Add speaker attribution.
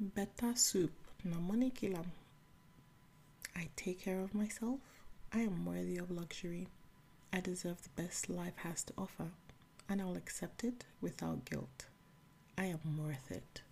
Speaker 1: Better soup, no money I take care of myself. I am worthy of luxury. I deserve the best life has to offer, and I'll accept it without guilt. I am worth it.